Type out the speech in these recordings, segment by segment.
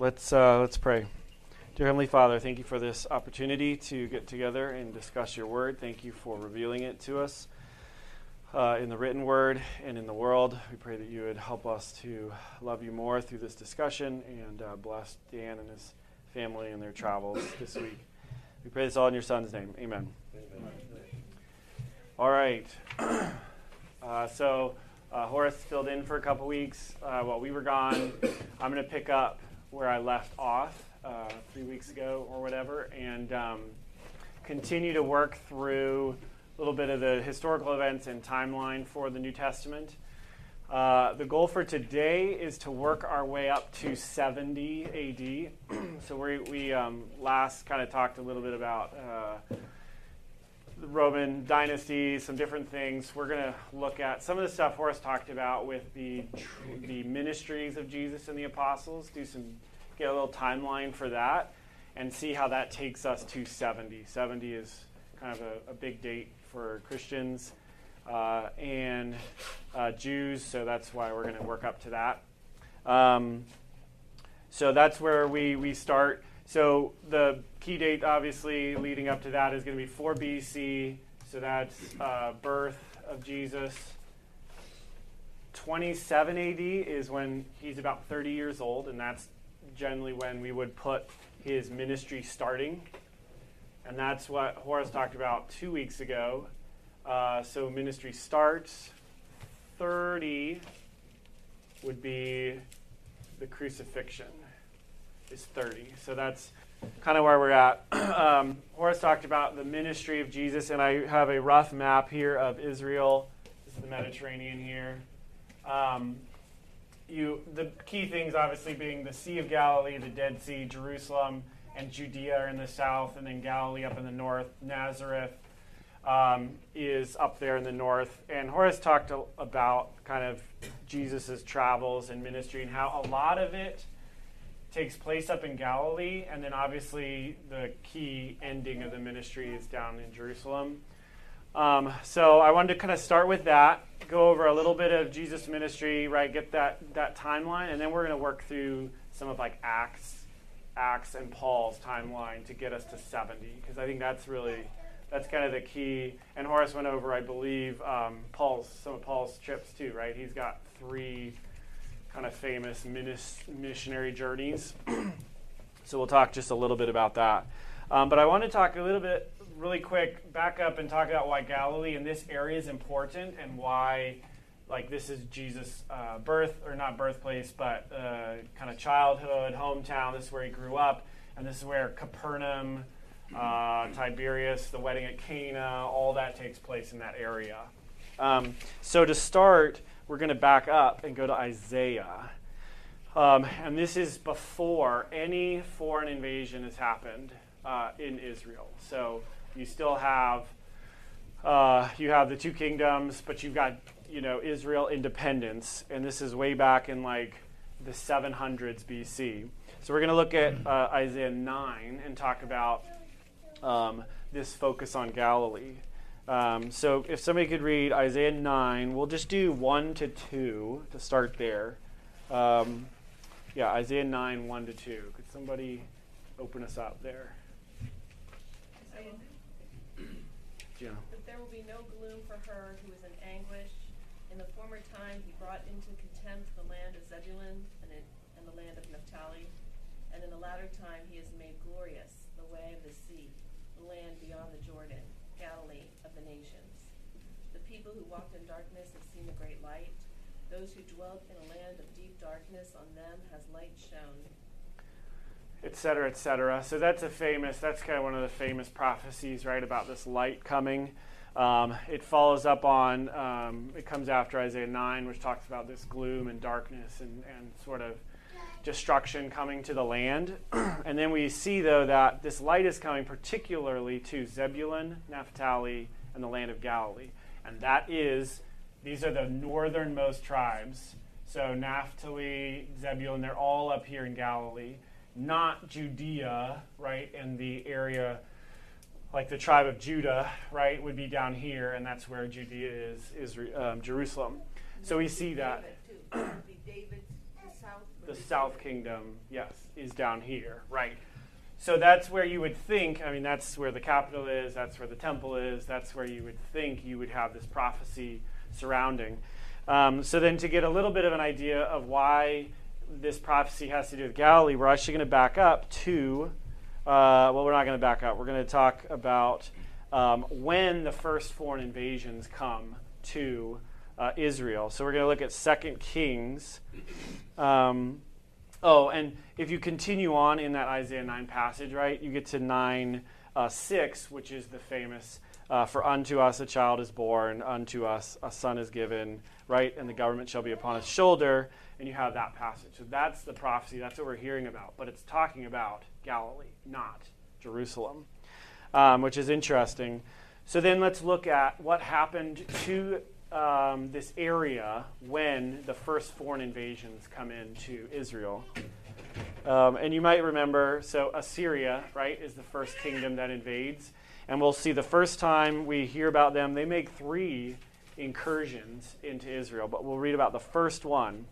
Let's uh, let's pray. Dear Heavenly Father, thank you for this opportunity to get together and discuss your word. Thank you for revealing it to us uh, in the written word and in the world. We pray that you would help us to love you more through this discussion and uh, bless Dan and his family and their travels this week. We pray this all in your Son's name. Amen. Amen. All right. Uh, so uh, Horace filled in for a couple weeks uh, while we were gone. I'm going to pick up where I left off uh, three weeks ago or whatever, and um, continue to work through a little bit of the historical events and timeline for the New Testament. Uh, the goal for today is to work our way up to 70 AD. so we, we um, last kind of talked a little bit about uh, Roman dynasty, some different things. We're going to look at some of the stuff Horace talked about with the the ministries of Jesus and the apostles. Do some get a little timeline for that, and see how that takes us to 70. 70 is kind of a, a big date for Christians uh, and uh, Jews, so that's why we're going to work up to that. Um, so that's where we we start. So the key date, obviously, leading up to that is going to be 4 BC. So that's uh, birth of Jesus. 27 AD is when he's about 30 years old, and that's generally when we would put his ministry starting. And that's what Horace talked about two weeks ago. Uh, so ministry starts. 30 would be the crucifixion is 30. So that's kind of where we're at. um, Horace talked about the ministry of Jesus, and I have a rough map here of Israel. This is the Mediterranean here. Um, you, the key things, obviously, being the Sea of Galilee, the Dead Sea, Jerusalem, and Judea are in the south, and then Galilee up in the north. Nazareth um, is up there in the north. And Horace talked about kind of Jesus' travels and ministry and how a lot of it takes place up in Galilee, and then obviously the key ending of the ministry is down in Jerusalem. Um, so I wanted to kind of start with that, go over a little bit of Jesus' ministry, right? Get that that timeline, and then we're going to work through some of like Acts, Acts and Paul's timeline to get us to 70, because I think that's really that's kind of the key. And Horace went over, I believe, um, Paul's some of Paul's trips too, right? He's got three kind of famous missionary journeys. so we'll talk just a little bit about that. Um, but I want to talk a little bit, really quick, back up and talk about why Galilee and this area is important and why, like, this is Jesus' uh, birth, or not birthplace, but uh, kind of childhood, hometown. This is where he grew up. And this is where Capernaum, uh, Tiberias, the wedding at Cana, all that takes place in that area. Um, so to start, we're going to back up and go to Isaiah. Um, and this is before any foreign invasion has happened uh, in Israel. So you still have uh, you have the two kingdoms, but you've got you know Israel independence, and this is way back in like the 700s BC. So we're going to look at uh, Isaiah 9 and talk about um, this focus on Galilee. Um, so if somebody could read Isaiah 9, we'll just do 1 to 2 to start there. Um, yeah, Isaiah 9, 1 to 2. Could somebody open us up there? Yeah. But there will be no gloom for her who is in anguish. In the former time, he brought into contempt the land of Zebulun and, it, and the land of Naphtali. And in the latter time, he has made glorious the way of the sea, the land beyond the Jordan, Galilee the nations. The people who walked in darkness have seen a great light. Those who dwelt in a land of deep darkness, on them has light shone. Et cetera, et cetera. So that's a famous, that's kind of one of the famous prophecies, right, about this light coming. Um, it follows up on, um, it comes after Isaiah 9, which talks about this gloom and darkness and, and sort of destruction coming to the land. and then we see, though, that this light is coming particularly to Zebulun, Naphtali, and the land of Galilee. And that is, these are the northernmost tribes. So Naphtali, Zebulun, they're all up here in Galilee, not Judea, right, in the area like the tribe of Judah, right, would be down here, and that's where Judea is, is um, Jerusalem. So we see that. the south kingdom, yes, is down here, right? So that's where you would think, I mean, that's where the capital is, that's where the temple is, that's where you would think you would have this prophecy surrounding. Um, so then, to get a little bit of an idea of why this prophecy has to do with Galilee, we're actually going to back up to, uh, well, we're not going to back up. We're going to talk about um, when the first foreign invasions come to uh, Israel. So we're going to look at Second Kings. Um, oh, and if you continue on in that Isaiah 9 passage, right, you get to 9 uh, 6, which is the famous, uh, For unto us a child is born, unto us a son is given, right, and the government shall be upon his shoulder. And you have that passage. So that's the prophecy. That's what we're hearing about. But it's talking about Galilee, not Jerusalem, um, which is interesting. So then let's look at what happened to um, this area when the first foreign invasions come into Israel. Um, and you might remember, so Assyria, right, is the first kingdom that invades. And we'll see the first time we hear about them, they make three incursions into Israel. But we'll read about the first one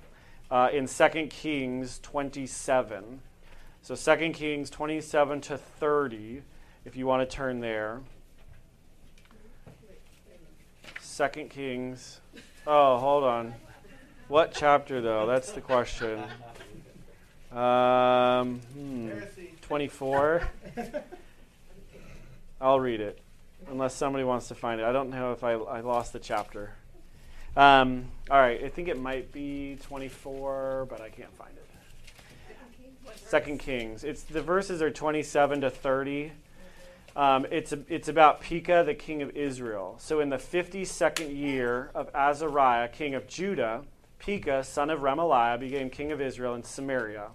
uh, in 2 Kings 27. So 2 Kings 27 to 30, if you want to turn there. Second Kings. Oh, hold on. What chapter though? That's the question. Um, hmm, 24. I'll read it, unless somebody wants to find it. I don't know if I, I lost the chapter. Um, all right, I think it might be 24, but I can't find it. Second Kings. It's the verses are 27 to 30. Um, it's, it's about Pekah, the king of Israel. So, in the 52nd year of Azariah, king of Judah, Pekah, son of Remaliah, became king of Israel in Samaria.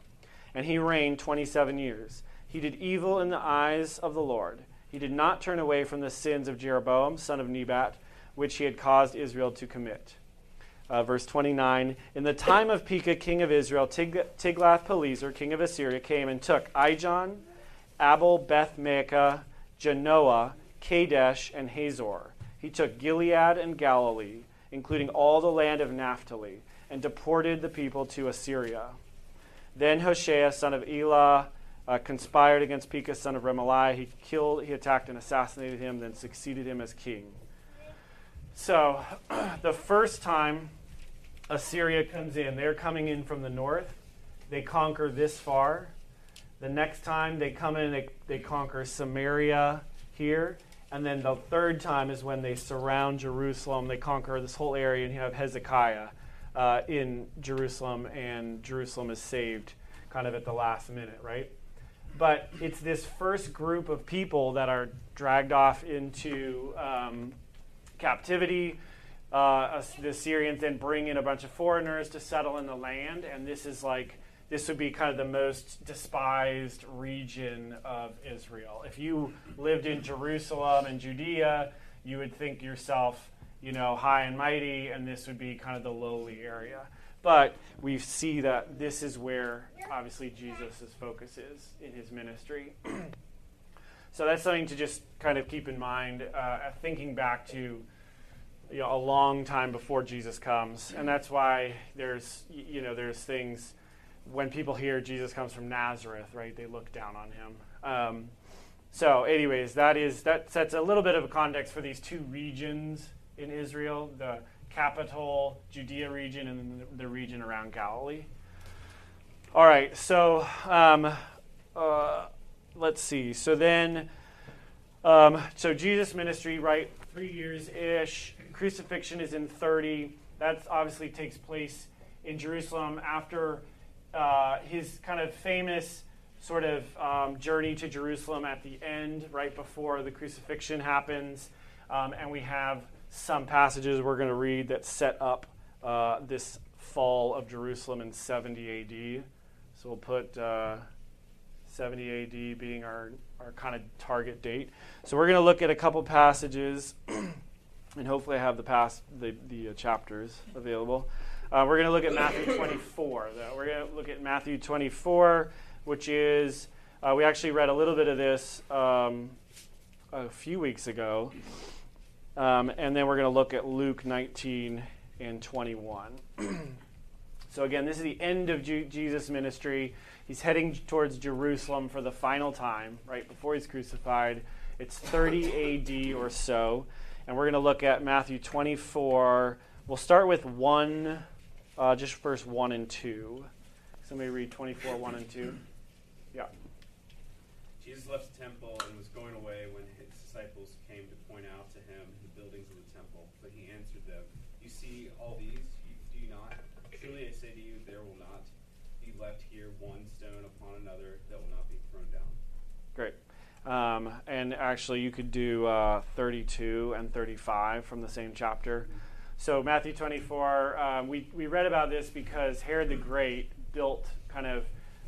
And he reigned 27 years. He did evil in the eyes of the Lord. He did not turn away from the sins of Jeroboam, son of Nebat, which he had caused Israel to commit. Uh, verse 29 In the time of Pekah, king of Israel, Tig- Tiglath-Pileser, king of Assyria, came and took Ijon, Abel, Beth Maacah, Janoah, Kadesh, and Hazor. He took Gilead and Galilee, including all the land of Naphtali, and deported the people to Assyria. Then Hoshea, son of Elah, uh, conspired against Pekah, son of Remaliah. He killed, he attacked and assassinated him, then succeeded him as king. So, the first time Assyria comes in, they're coming in from the north. They conquer this far. The next time they come in, they, they conquer Samaria here. And then the third time is when they surround Jerusalem. They conquer this whole area, and you have Hezekiah uh, in Jerusalem, and Jerusalem is saved kind of at the last minute, right? But it's this first group of people that are dragged off into um, captivity. Uh, the Syrians then bring in a bunch of foreigners to settle in the land, and this is like this would be kind of the most despised region of Israel. If you lived in Jerusalem and Judea, you would think yourself, you know, high and mighty, and this would be kind of the lowly area. But we see that this is where obviously Jesus' focus is in his ministry. so that's something to just kind of keep in mind, uh, thinking back to you know, a long time before Jesus comes, and that's why there's you know there's things when people hear Jesus comes from Nazareth, right, they look down on him. Um, so, anyways, that is that sets a little bit of a context for these two regions in Israel: the capital Judea region and the region around Galilee. All right, so um, uh, let's see. So then, um, so Jesus' ministry, right, three years ish. Crucifixion is in thirty. That obviously takes place in Jerusalem after uh, his kind of famous sort of um, journey to Jerusalem at the end, right before the crucifixion happens. Um, and we have some passages we're going to read that set up uh, this fall of Jerusalem in 70 AD. So we'll put uh, 70 AD being our, our kind of target date. So we're going to look at a couple passages, and hopefully I have the past the, the uh, chapters available. Uh, we're going to look at Matthew 24, though. We're going to look at Matthew 24, which is, uh, we actually read a little bit of this um, a few weeks ago. Um, and then we're going to look at Luke 19 and 21. So, again, this is the end of Jesus' ministry. He's heading towards Jerusalem for the final time, right before he's crucified. It's 30 AD or so. And we're going to look at Matthew 24. We'll start with 1, uh, just verse 1 and 2. Somebody read 24, 1 and 2. Yeah. Jesus left the temple and was going away when his disciples came to point out to him the buildings of the temple. But he answered them, You see all these, do you not? Truly I say to you, there will not be left here one stone upon another that will not be thrown down. Great. Um, and actually, you could do uh, 32 and 35 from the same chapter. So, Matthew 24, um, we, we read about this because Herod the Great built kind of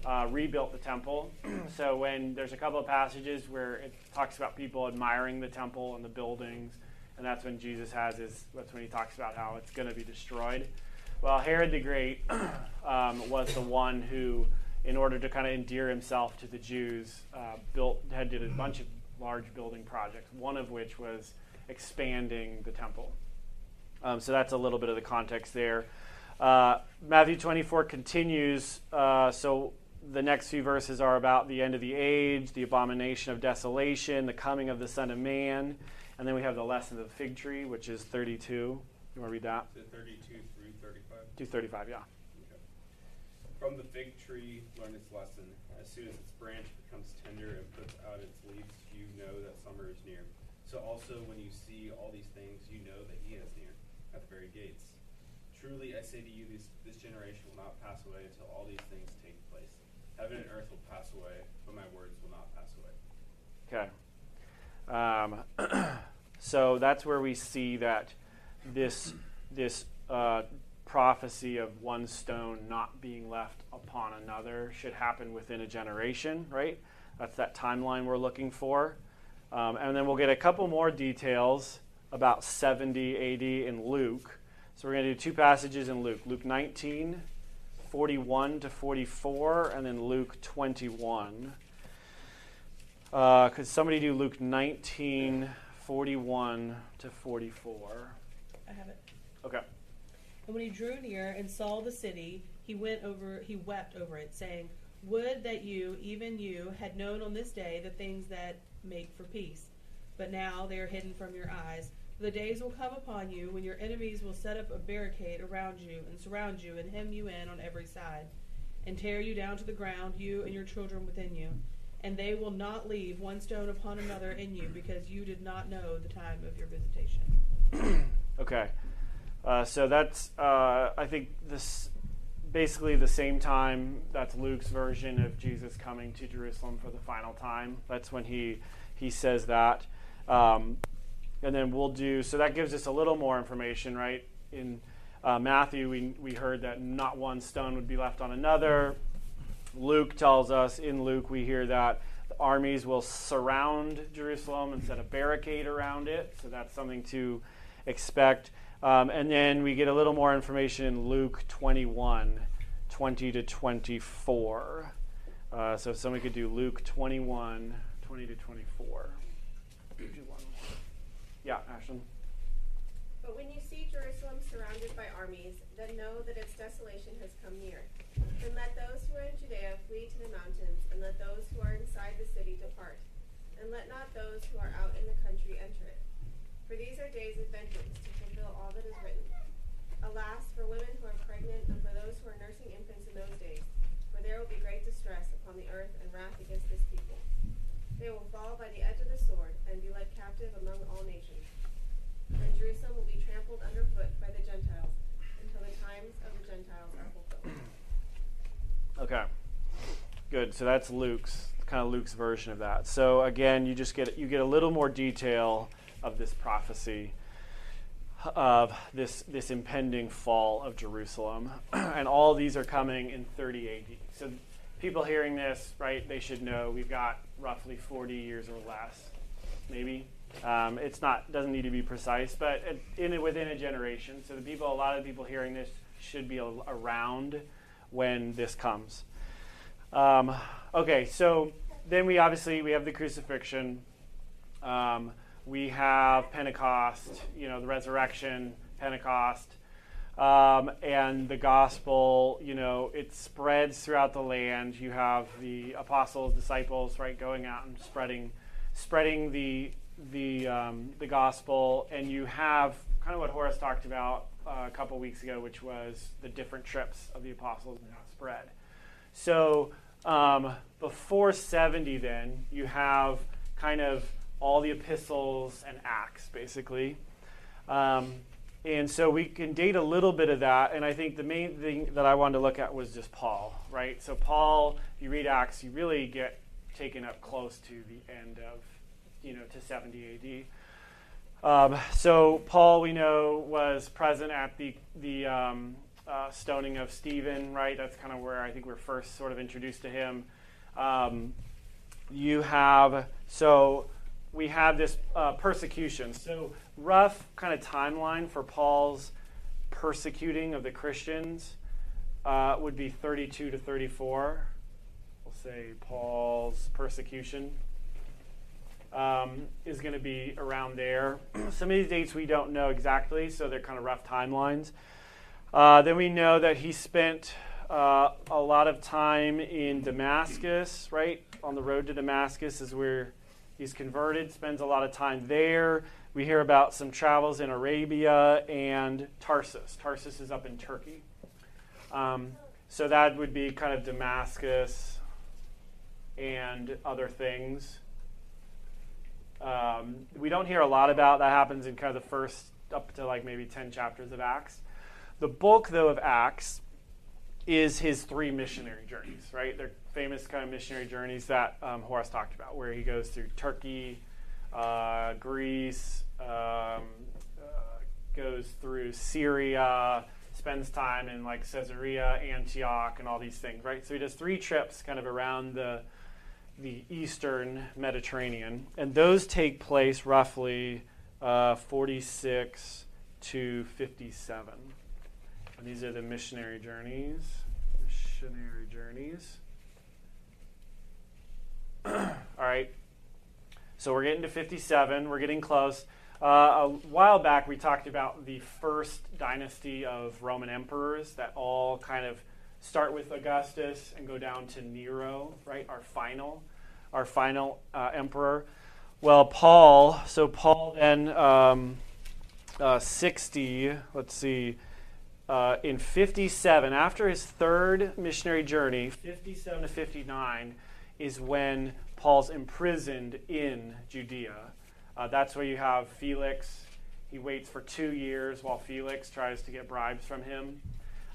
uh, rebuilt the temple. so when there's a couple of passages where it talks about people admiring the temple and the buildings, and that's when Jesus has his. That's when he talks about how it's going to be destroyed. Well, Herod the Great um, was the one who, in order to kind of endear himself to the Jews, uh, built had did a bunch of large building projects. One of which was expanding the temple. Um, so that's a little bit of the context there. Uh, Matthew 24 continues. Uh, so the next few verses are about the end of the age, the abomination of desolation, the coming of the Son of Man, and then we have the lesson of the fig tree, which is 32. You want to read that? Is 32 through 35? 235, yeah. Okay. From the fig tree, learn its lesson. As soon as its branch becomes tender and puts out its leaves, you know that summer is near. So also, when you see all these things, you know that he is near, at the very gates. Truly, I say to you, this, this generation will not pass away until all these things take place. Heaven and earth will pass away, but my words will not pass away. Okay. Um, so that's where we see that this this uh, prophecy of one stone not being left upon another should happen within a generation, right? That's that timeline we're looking for. Um, and then we'll get a couple more details about 70 AD in Luke. So we're going to do two passages in Luke Luke 19 41 to 44, and then Luke 21. Uh, could somebody do Luke 19, 41 to 44? I have it. Okay. And when he drew near and saw the city, he went over, he wept over it, saying, Would that you, even you, had known on this day the things that make for peace. But now they are hidden from your eyes. The days will come upon you when your enemies will set up a barricade around you and surround you and hem you in on every side, and tear you down to the ground, you and your children within you. And they will not leave one stone upon another in you, because you did not know the time of your visitation. okay. Uh, so that's, uh, I think, this basically the same time. That's Luke's version of Jesus coming to Jerusalem for the final time. That's when he he says that. Um, and then we'll do so that gives us a little more information right? In uh, matthew we, we heard that not one stone would be left on another. Luke tells us in luke we hear that the armies will surround jerusalem and set a barricade around it. So that's something to expect. Um, and then we get a little more information in luke 21 20 to 24 uh, so if somebody could do luke 21 20 to 24 But when you see Jerusalem surrounded by armies, then know that its desolation has come near. Then let those who are in Judea flee to the mountains, and let those who are inside the city depart. And let not those who are out in the country enter it. For these are days of vengeance to fulfill all that is written. Alas, for women who are pregnant and for those who are nursing infants in those days, for there will be great distress upon the earth and wrath against this people. They will fall by the edge of the sword and be led captive among all nations. Jerusalem will be trampled underfoot by the Gentiles until the times of the Gentiles are fulfilled. Okay. Good. So that's Luke's kind of Luke's version of that. So again, you just get you get a little more detail of this prophecy of this this impending fall of Jerusalem, and all these are coming in 30 AD. So people hearing this, right, they should know we've got roughly 40 years or less, maybe. Um, it's not doesn't need to be precise, but in within a generation. So the people, a lot of people hearing this should be around when this comes. Um, okay, so then we obviously we have the crucifixion. Um, we have Pentecost, you know, the resurrection, Pentecost. Um, and the gospel, you know, it spreads throughout the land. You have the apostles, disciples, right, going out and spreading, spreading the the um, the gospel, and you have kind of what Horace talked about uh, a couple weeks ago, which was the different trips of the apostles and how it spread. So um, before 70, then you have kind of all the epistles and acts, basically. Um, and so we can date a little bit of that. And I think the main thing that I wanted to look at was just Paul, right? So, Paul, if you read Acts, you really get taken up close to the end of, you know, to 70 AD. Um, so, Paul, we know, was present at the, the um, uh, stoning of Stephen, right? That's kind of where I think we're first sort of introduced to him. Um, you have, so we have this uh, persecution. So, rough kind of timeline for Paul's persecuting of the Christians uh, would be 32 to 34. We'll say Paul's persecution um, is going to be around there. Some of these dates we don't know exactly, so they're kind of rough timelines. Uh, then we know that he spent uh, a lot of time in Damascus, right? On the road to Damascus is where he's converted, spends a lot of time there. We hear about some travels in Arabia and Tarsus. Tarsus is up in Turkey. Um, so that would be kind of Damascus and other things. Um, we don't hear a lot about that happens in kind of the first up to like maybe 10 chapters of Acts. The bulk, though, of Acts is his three missionary journeys, right? They're famous kind of missionary journeys that um, Horace talked about, where he goes through Turkey, uh, Greece, um, uh, goes through Syria, spends time in like Caesarea, Antioch, and all these things, right? So he does three trips kind of around the the eastern Mediterranean, and those take place roughly uh, 46 to 57. And these are the missionary journeys. Missionary journeys. All right. So we're getting to 57. We're getting close. Uh, a while back, we talked about the first dynasty of Roman emperors that all kind of start with Augustus and go down to Nero, right? Our final, our final uh, emperor. Well, Paul. So Paul then um, uh, 60. Let's see. Uh, in 57, after his third missionary journey, 57 to 59 is when Paul's imprisoned in Judea. Uh, that's where you have Felix. He waits for two years while Felix tries to get bribes from him.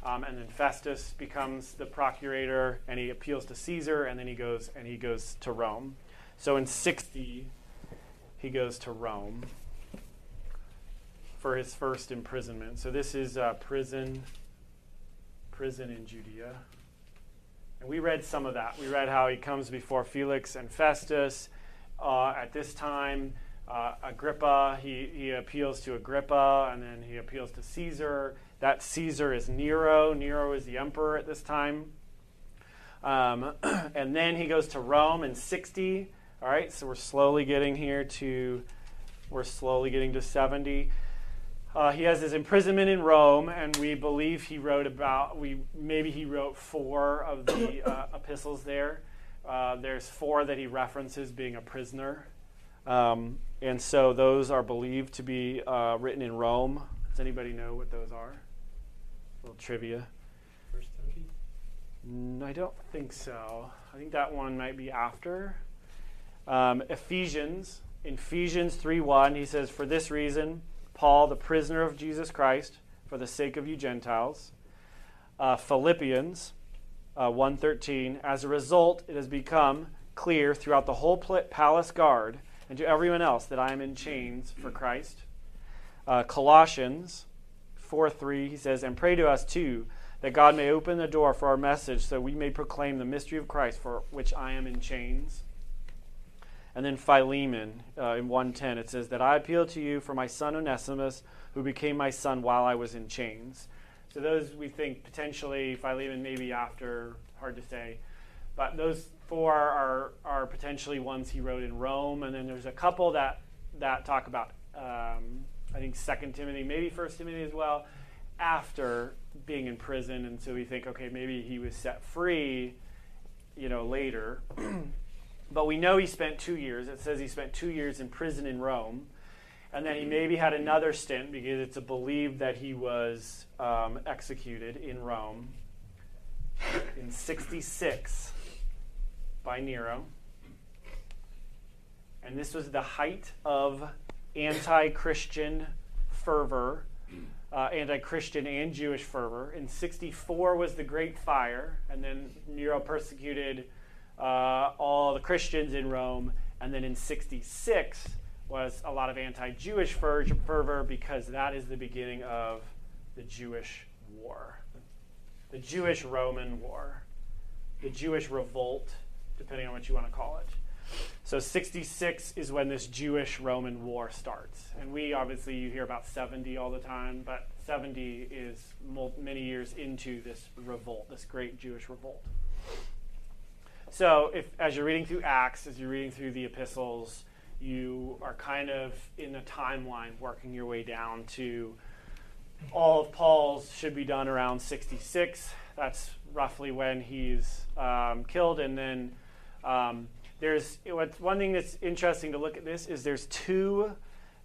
Um, and then Festus becomes the procurator, and he appeals to Caesar, and then he goes and he goes to Rome. So in 60, he goes to Rome for his first imprisonment. So this is uh, prison, prison in Judea. And we read some of that. We read how he comes before Felix and Festus. Uh, at this time, uh, Agrippa, he, he appeals to Agrippa, and then he appeals to Caesar. That Caesar is Nero. Nero is the emperor at this time. Um, and then he goes to Rome in 60. All right, so we're slowly getting here to, we're slowly getting to 70. Uh, he has his imprisonment in Rome, and we believe he wrote about we maybe he wrote four of the uh, epistles there. Uh, there's four that he references being a prisoner, um, and so those are believed to be uh, written in Rome. Does anybody know what those are? Little trivia. First Timothy? Mm, I don't think so. I think that one might be after. Um, Ephesians. In Ephesians 3 1, he says, For this reason, Paul, the prisoner of Jesus Christ, for the sake of you Gentiles. Uh, Philippians uh, 1.13, as a result, it has become clear throughout the whole palace guard and to everyone else that I am in chains for Christ. Uh, Colossians 4.3, he says, and pray to us too, that God may open the door for our message so we may proclaim the mystery of Christ for which I am in chains. And then Philemon uh, in 110, it says that I appeal to you for my son Onesimus, who became my son while I was in chains. So those we think potentially Philemon maybe after, hard to say. But those four are, are potentially ones he wrote in Rome. And then there's a couple that, that talk about, um, I think, Second Timothy, maybe First Timothy as well. after being in prison, and so we think, okay, maybe he was set free, you know, later. but we know he spent two years. It says he spent two years in prison in Rome, and then he maybe had another stint because it's believed that he was um, executed in Rome in 66 by Nero. And this was the height of anti Christian fervor, uh, anti Christian and Jewish fervor. In 64 was the Great Fire, and then Nero persecuted uh, all the Christians in Rome. And then in 66 was a lot of anti Jewish fervor because that is the beginning of the Jewish war, the Jewish Roman war, the Jewish revolt, depending on what you want to call it. So 66 is when this Jewish Roman war starts. And we obviously, you hear about 70 all the time, but 70 is many years into this revolt, this great Jewish revolt. So if, as you're reading through Acts, as you're reading through the epistles, you are kind of in a timeline working your way down to all of Paul's should be done around 66. That's roughly when he's um, killed. And then um, there's what's one thing that's interesting to look at this is there's two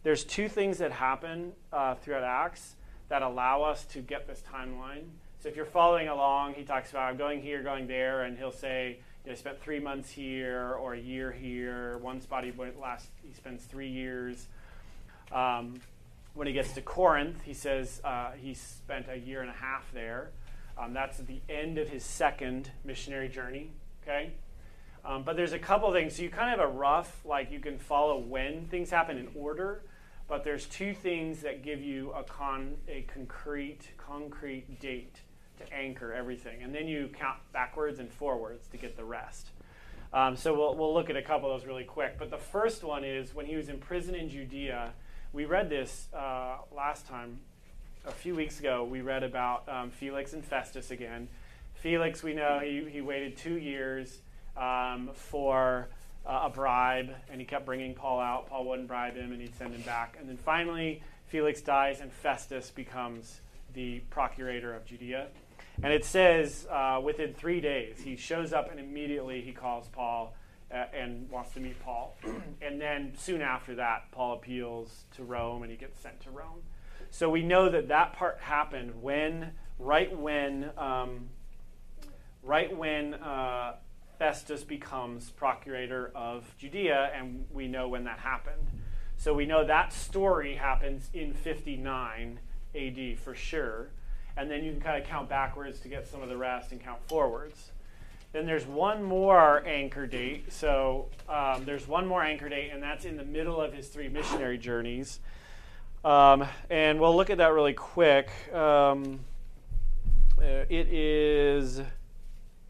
there's two things that happen uh, throughout Acts that allow us to get this timeline. So if you're following along, he talks about I'm going here, going there, and he'll say you know, spent three months here or a year here. One spot he went last he spends three years. Um, when he gets to Corinth, he says uh, he spent a year and a half there. Um, that's at the end of his second missionary journey. Okay, um, but there's a couple things. So you kind of have a rough, like you can follow when things happen in order, but there's two things that give you a con a concrete concrete date to anchor everything, and then you count backwards and forwards to get the rest. Um, so we'll we'll look at a couple of those really quick. But the first one is when he was in prison in Judea. We read this uh, last time, a few weeks ago. We read about um, Felix and Festus again. Felix, we know he, he waited two years um, for uh, a bribe, and he kept bringing Paul out. Paul wouldn't bribe him, and he'd send him back. And then finally, Felix dies, and Festus becomes the procurator of Judea. And it says uh, within three days, he shows up and immediately he calls Paul uh, and wants to meet Paul. and then soon after that, Paul appeals to Rome and he gets sent to Rome. So we know that that part happened when, right when, um, right when uh, Festus becomes procurator of Judea, and we know when that happened. So we know that story happens in 59 AD for sure. And then you can kind of count backwards to get some of the rest and count forwards. Then there's one more anchor date. So um, there's one more anchor date, and that's in the middle of his three missionary journeys. Um, and we'll look at that really quick. Um, uh, it is,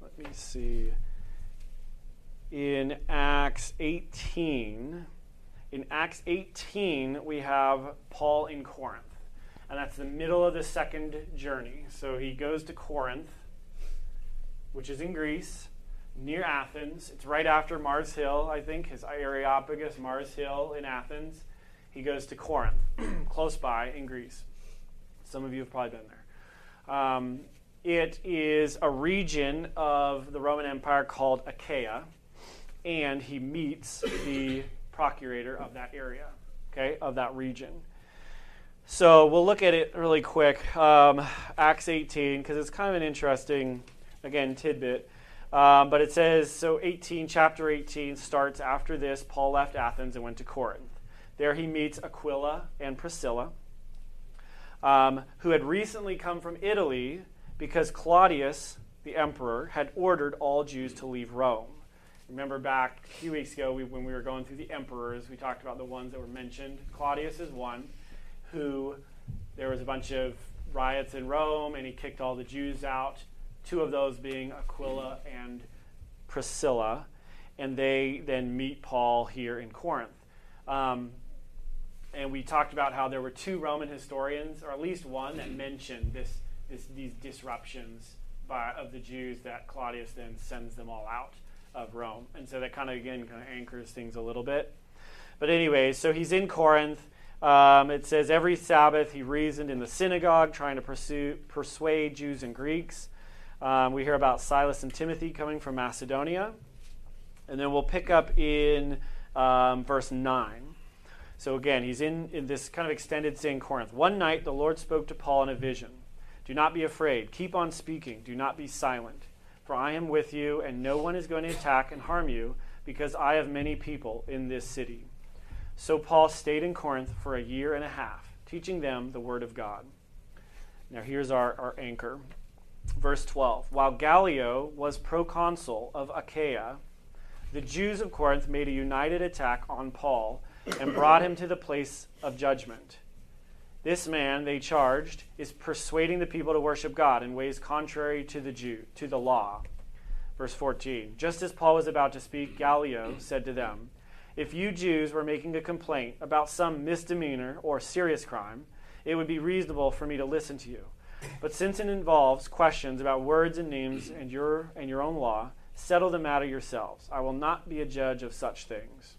let me see in Acts 18. In Acts 18, we have Paul in Corinth. And that's the middle of the second journey. So he goes to Corinth, which is in Greece, near Athens. It's right after Mars Hill, I think, his Areopagus, Mars Hill in Athens. He goes to Corinth, close by in Greece. Some of you have probably been there. Um, it is a region of the Roman Empire called Achaia and he meets the procurator of that area, okay, of that region. So we'll look at it really quick. Um, Acts 18, because it's kind of an interesting, again, tidbit. Um, but it says so 18, chapter 18 starts after this. Paul left Athens and went to Corinth. There he meets Aquila and Priscilla, um, who had recently come from Italy because Claudius, the emperor, had ordered all Jews to leave Rome. Remember back a few weeks ago we, when we were going through the emperors, we talked about the ones that were mentioned. Claudius is one who there was a bunch of riots in Rome and he kicked all the Jews out, two of those being Aquila and Priscilla. And they then meet Paul here in Corinth. Um, and we talked about how there were two Roman historians, or at least one, that mentioned this, this, these disruptions by, of the Jews that Claudius then sends them all out of Rome. And so that kind of, again, kind of anchors things a little bit. But anyway, so he's in Corinth. Um, it says every Sabbath he reasoned in the synagogue, trying to pursue, persuade Jews and Greeks. Um, we hear about Silas and Timothy coming from Macedonia. And then we'll pick up in um, verse 9. So again, he's in, in this kind of extended stay in Corinth. One night the Lord spoke to Paul in a vision Do not be afraid. Keep on speaking. Do not be silent. For I am with you, and no one is going to attack and harm you, because I have many people in this city. So Paul stayed in Corinth for a year and a half, teaching them the word of God. Now here's our, our anchor. Verse 12. While Gallio was proconsul of Achaia, the Jews of Corinth made a united attack on Paul and brought him to the place of judgment. This man, they charged, is persuading the people to worship God in ways contrary to the Jew, to the law. Verse 14. Just as Paul was about to speak, Gallio said to them, if you Jews were making a complaint about some misdemeanor or serious crime, it would be reasonable for me to listen to you. But since it involves questions about words and names and your and your own law, settle the matter yourselves. I will not be a judge of such things.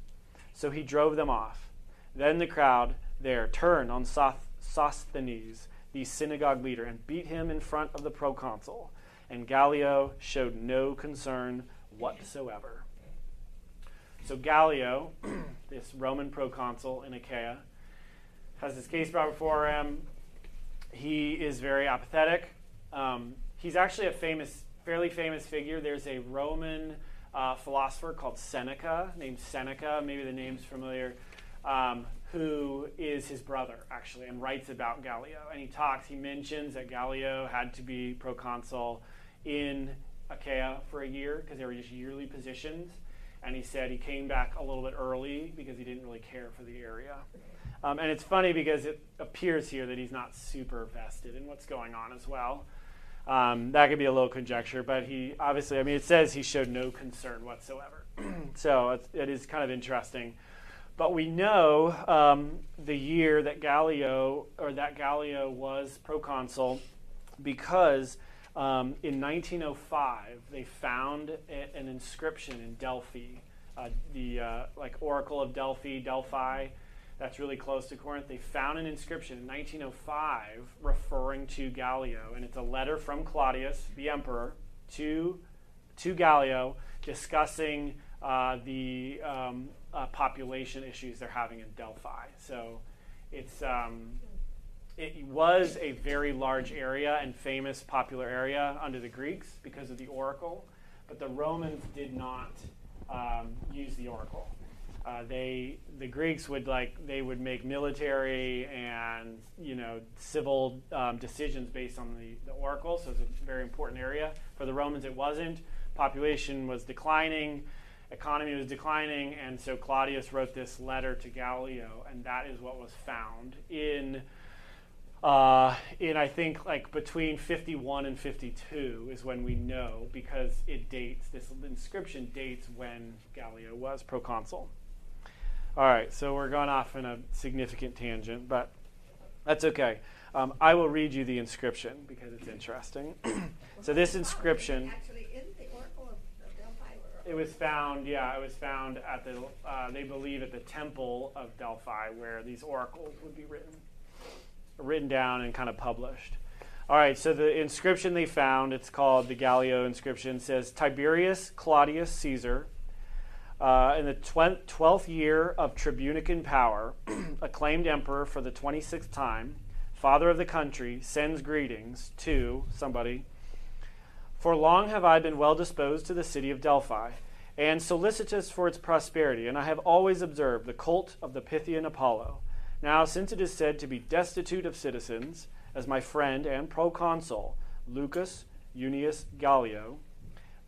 So he drove them off. Then the crowd there turned on Sosthenes, the synagogue leader, and beat him in front of the proconsul. And Gallio showed no concern whatsoever. So Gallio, this Roman proconsul in Achaia, has this case brought before him. He is very apathetic. Um, he's actually a famous, fairly famous figure. There's a Roman uh, philosopher called Seneca, named Seneca, maybe the name's familiar, um, who is his brother, actually, and writes about Gallio. And he talks, he mentions that Gallio had to be proconsul in Achaia for a year because they were just yearly positions and he said he came back a little bit early because he didn't really care for the area. Um, and it's funny because it appears here that he's not super vested in what's going on as well. Um, that could be a little conjecture, but he obviously, I mean, it says he showed no concern whatsoever. so it is kind of interesting. But we know um, the year that Gallio or that Gallio was proconsul because um, in 1905, they found a, an inscription in Delphi, uh, the uh, like Oracle of Delphi, Delphi. That's really close to Corinth. They found an inscription in 1905 referring to Gallio, and it's a letter from Claudius, the emperor, to to Gallio, discussing uh, the um, uh, population issues they're having in Delphi. So it's um, it was a very large area and famous popular area under the Greeks because of the oracle, but the Romans did not um, use the oracle. Uh, they the Greeks would like they would make military and you know civil um, decisions based on the, the oracle, so it's a very important area. For the Romans, it wasn't. Population was declining, economy was declining, and so Claudius wrote this letter to Gallio, and that is what was found in uh, in I think like between 51 and 52 is when we know because it dates this inscription dates when Gallio was proconsul. All right, so we're going off in a significant tangent, but that's okay. Um, I will read you the inscription because it's interesting. so this inscription. It was found, yeah, it was found at the, uh, they believe at the temple of Delphi where these oracles would be written written down and kind of published. All right, so the inscription they found, it's called the Gallio inscription, says Tiberius Claudius Caesar, uh, in the tw- 12th year of tribunician power, acclaimed emperor for the 26th time, father of the country, sends greetings to somebody. For long have I been well disposed to the city of Delphi, and solicitous for its prosperity, and I have always observed the cult of the Pythian Apollo. Now, since it is said to be destitute of citizens, as my friend and proconsul, Lucius Junius Gallio,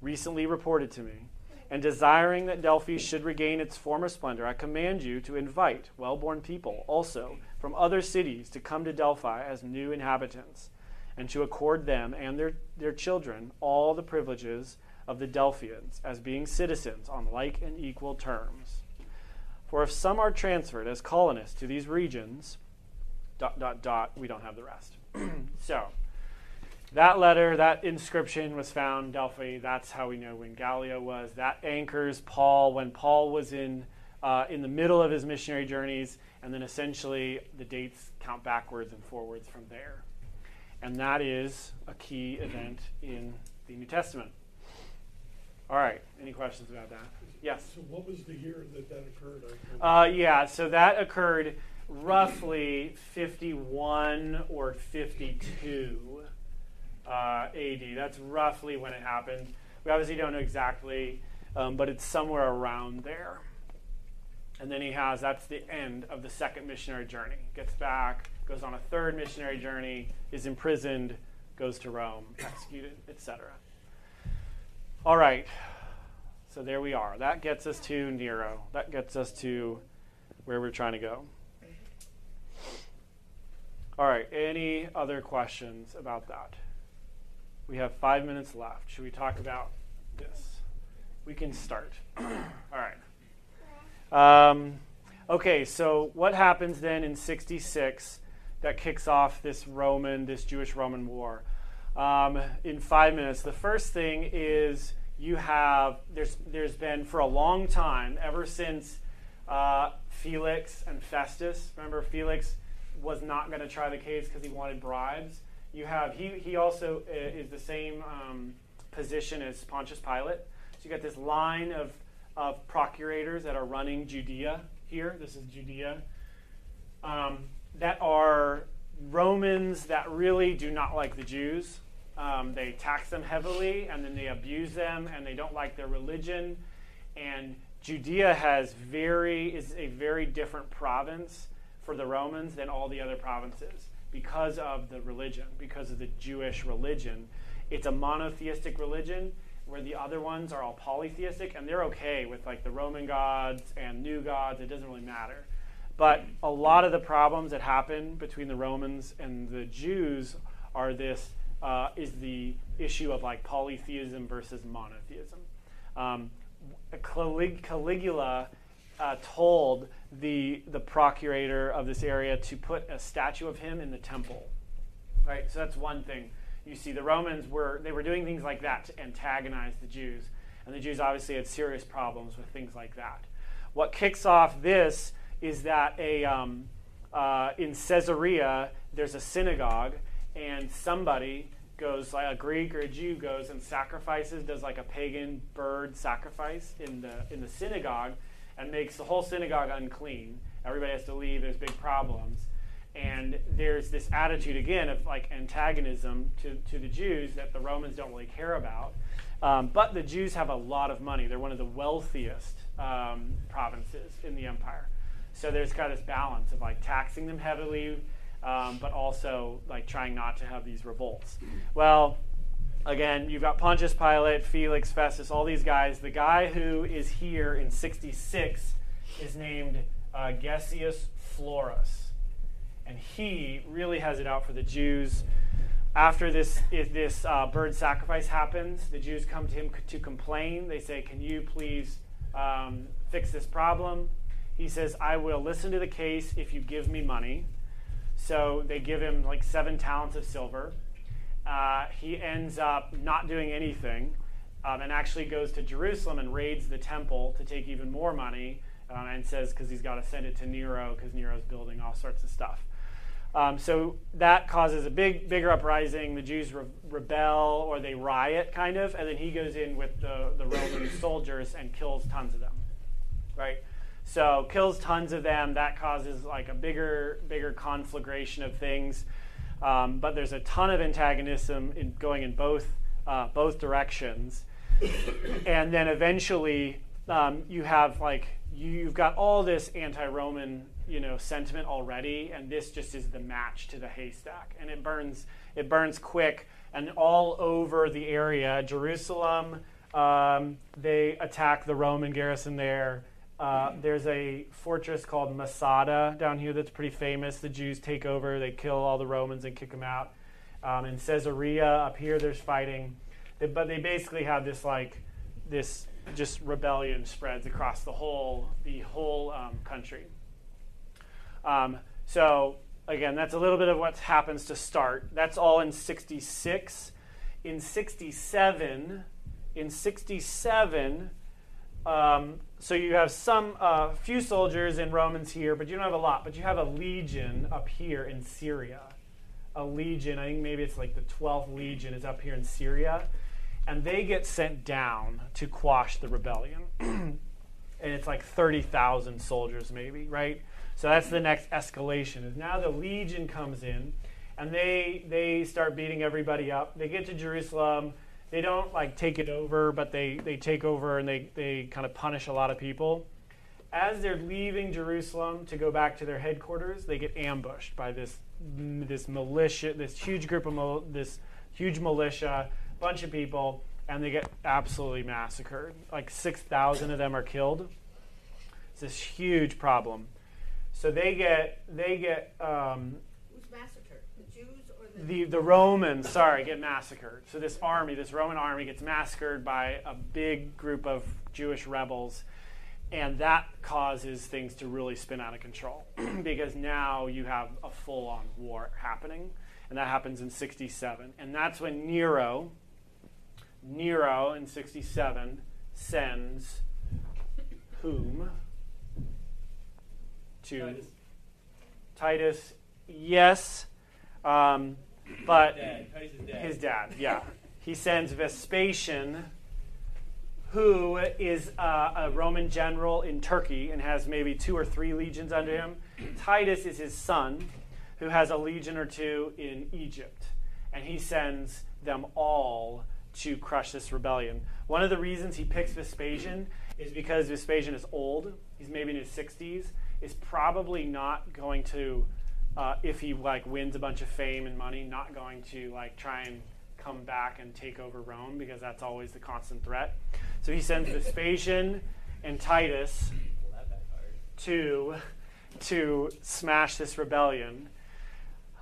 recently reported to me, and desiring that Delphi should regain its former splendor, I command you to invite well born people also from other cities to come to Delphi as new inhabitants, and to accord them and their, their children all the privileges of the Delphians as being citizens on like and equal terms. For if some are transferred as colonists to these regions, dot, dot, dot, we don't have the rest. so, that letter, that inscription was found Delphi. That's how we know when Gallio was. That anchors Paul when Paul was in uh, in the middle of his missionary journeys, and then essentially the dates count backwards and forwards from there. And that is a key event in the New Testament. All right, any questions about that? Yes? So what was the year that that occurred? Uh, yeah, so that occurred roughly 51 or 52 uh, AD. That's roughly when it happened. We obviously don't know exactly, um, but it's somewhere around there. And then he has that's the end of the second missionary journey. Gets back, goes on a third missionary journey, is imprisoned, goes to Rome, executed, etc. All right. So there we are. That gets us to Nero. That gets us to where we're trying to go. All right. Any other questions about that? We have five minutes left. Should we talk about this? We can start. All right. Um, okay, so what happens then in 66 that kicks off this Roman, this Jewish Roman war? Um, in five minutes. The first thing is you have, there's, there's been for a long time, ever since uh, Felix and Festus, remember Felix was not going to try the case because he wanted bribes. You have, he, he also uh, is the same um, position as Pontius Pilate. So you got this line of, of procurators that are running Judea here. This is Judea. Um, that are Romans that really do not like the Jews. Um, they tax them heavily and then they abuse them and they don't like their religion. And Judea has very is a very different province for the Romans than all the other provinces because of the religion, because of the Jewish religion. It's a monotheistic religion where the other ones are all polytheistic and they're okay with like the Roman gods and new gods. It doesn't really matter. But a lot of the problems that happen between the Romans and the Jews are this uh, is the issue of like polytheism versus monotheism. Um, Calig- Caligula uh, told the the procurator of this area to put a statue of him in the temple. Right, so that's one thing. You see, the Romans were they were doing things like that to antagonize the Jews, and the Jews obviously had serious problems with things like that. What kicks off this is that a um, uh, in Caesarea there's a synagogue, and somebody goes like a Greek or a Jew goes and sacrifices, does like a pagan bird sacrifice in the in the synagogue, and makes the whole synagogue unclean. Everybody has to leave. There's big problems, and there's this attitude again of like antagonism to to the Jews that the Romans don't really care about. Um, but the Jews have a lot of money. They're one of the wealthiest um, provinces in the empire. So there's kind of this balance of like taxing them heavily um, but also like trying not to have these revolts. Well, again, you've got Pontius Pilate, Felix, Festus, all these guys. The guy who is here in 66 is named uh, Gessius Florus, and he really has it out for the Jews. After this, if this uh, bird sacrifice happens, the Jews come to him to complain. They say, "Can you please um, fix this problem?" He says, "I will listen to the case if you give me money." So they give him like seven talents of silver. Uh, he ends up not doing anything um, and actually goes to Jerusalem and raids the temple to take even more money um, and says, because he's got to send it to Nero because Nero's building all sorts of stuff. Um, so that causes a big, bigger uprising. The Jews re- rebel or they riot, kind of, and then he goes in with the, the Roman soldiers and kills tons of them, right? So kills tons of them. That causes like a bigger, bigger conflagration of things. Um, but there's a ton of antagonism in going in both uh, both directions. and then eventually, um, you have like you, have got all this anti-Roman you know sentiment already, and this just is the match to the haystack, and it burns it burns quick and all over the area. Jerusalem, um, they attack the Roman garrison there. Uh, there's a fortress called Masada down here that's pretty famous. The Jews take over, they kill all the Romans and kick them out. Um, in Caesarea, up here, there's fighting. They, but they basically have this like this just rebellion spreads across the whole the whole um, country. Um, so again, that's a little bit of what happens to start. That's all in 66. In 67, in 67 um, so you have some uh, few soldiers and Romans here, but you don't have a lot. But you have a legion up here in Syria. A legion, I think maybe it's like the 12th legion is up here in Syria, and they get sent down to quash the rebellion. and it's like 30,000 soldiers, maybe, right? So that's the next escalation. Is now the legion comes in, and they they start beating everybody up. They get to Jerusalem they don't like take it over, but they, they take over and they, they kind of punish a lot of people. As they're leaving Jerusalem to go back to their headquarters, they get ambushed by this this militia, this huge group of this huge militia, bunch of people, and they get absolutely massacred. Like six thousand of them are killed. It's this huge problem. So they get they get um, the, the Romans, sorry, get massacred. So this army, this Roman army, gets massacred by a big group of Jewish rebels, and that causes things to really spin out of control because now you have a full-on war happening, and that happens in 67, and that's when Nero, Nero in 67 sends whom to Titus. Titus yes. Um, but dad. dad. his dad, yeah. He sends Vespasian, who is uh, a Roman general in Turkey and has maybe two or three legions under him. Titus is his son, who has a legion or two in Egypt. And he sends them all to crush this rebellion. One of the reasons he picks Vespasian is because Vespasian is old. He's maybe in his 60s. Is probably not going to uh, if he like wins a bunch of fame and money, not going to like try and come back and take over Rome because that's always the constant threat. So he sends Vespasian and Titus to to smash this rebellion.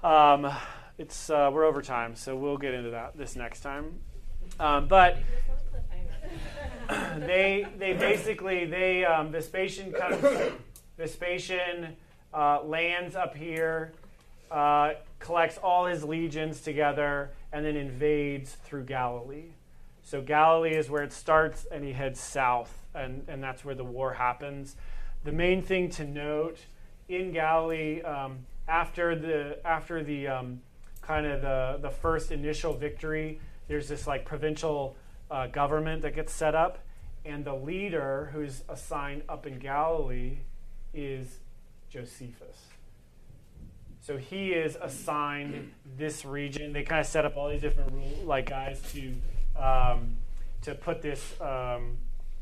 Um, it's uh, we're over time, so we'll get into that this next time. Um, but they they basically they um, Vespasian comes Vespasian uh, lands up here, uh, collects all his legions together, and then invades through Galilee. So Galilee is where it starts, and he heads south, and, and that's where the war happens. The main thing to note in Galilee, um, after the after the um, kind of the the first initial victory, there's this like provincial uh, government that gets set up, and the leader who's assigned up in Galilee is Josephus. So he is assigned this region. They kind of set up all these different rule, like guys to um, to put this um,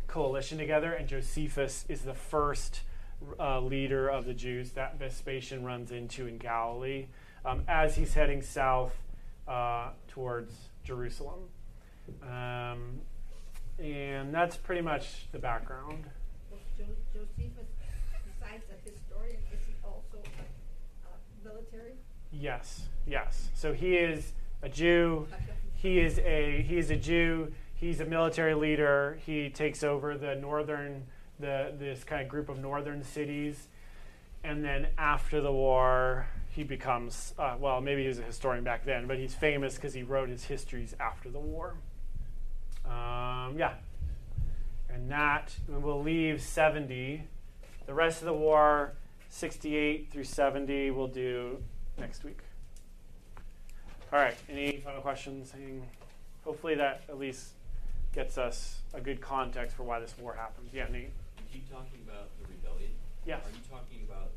coalition together, and Josephus is the first uh, leader of the Jews that Vespasian runs into in Galilee um, as he's heading south uh, towards Jerusalem. Um, and that's pretty much the background. Josephus besides a historian, is he also a, a military? Yes, yes. So he is a Jew. He is a he is a Jew. He's a military leader. He takes over the northern the this kind of group of northern cities, and then after the war, he becomes uh, well. Maybe he was a historian back then, but he's famous because he wrote his histories after the war. Um, yeah, and that we will leave seventy the rest of the war, 68 through 70, we'll do next week. All right, any final questions? Hopefully that at least gets us a good context for why this war happens. Yeah, Nate? You keep talking about the rebellion. Yes. Are you talking about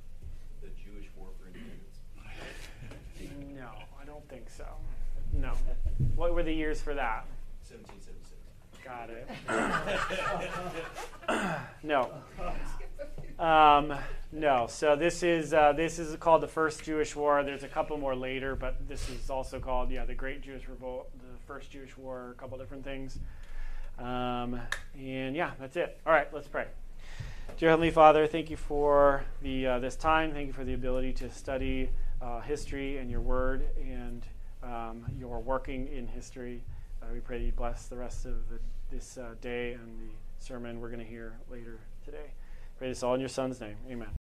the Jewish war for independence? no, I don't think so. No. what were the years for that? 1776. Got it. no. Um, no. So this is uh, this is called the First Jewish War. There's a couple more later, but this is also called yeah the Great Jewish Revolt, the First Jewish War, a couple different things. Um, and yeah, that's it. All right, let's pray. Dear Heavenly Father, thank you for the uh, this time. Thank you for the ability to study uh, history and your Word and um, your working in history. Uh, we pray you bless the rest of the, this uh, day and the sermon we're going to hear later today. Pray this all in your Son's name. Amen.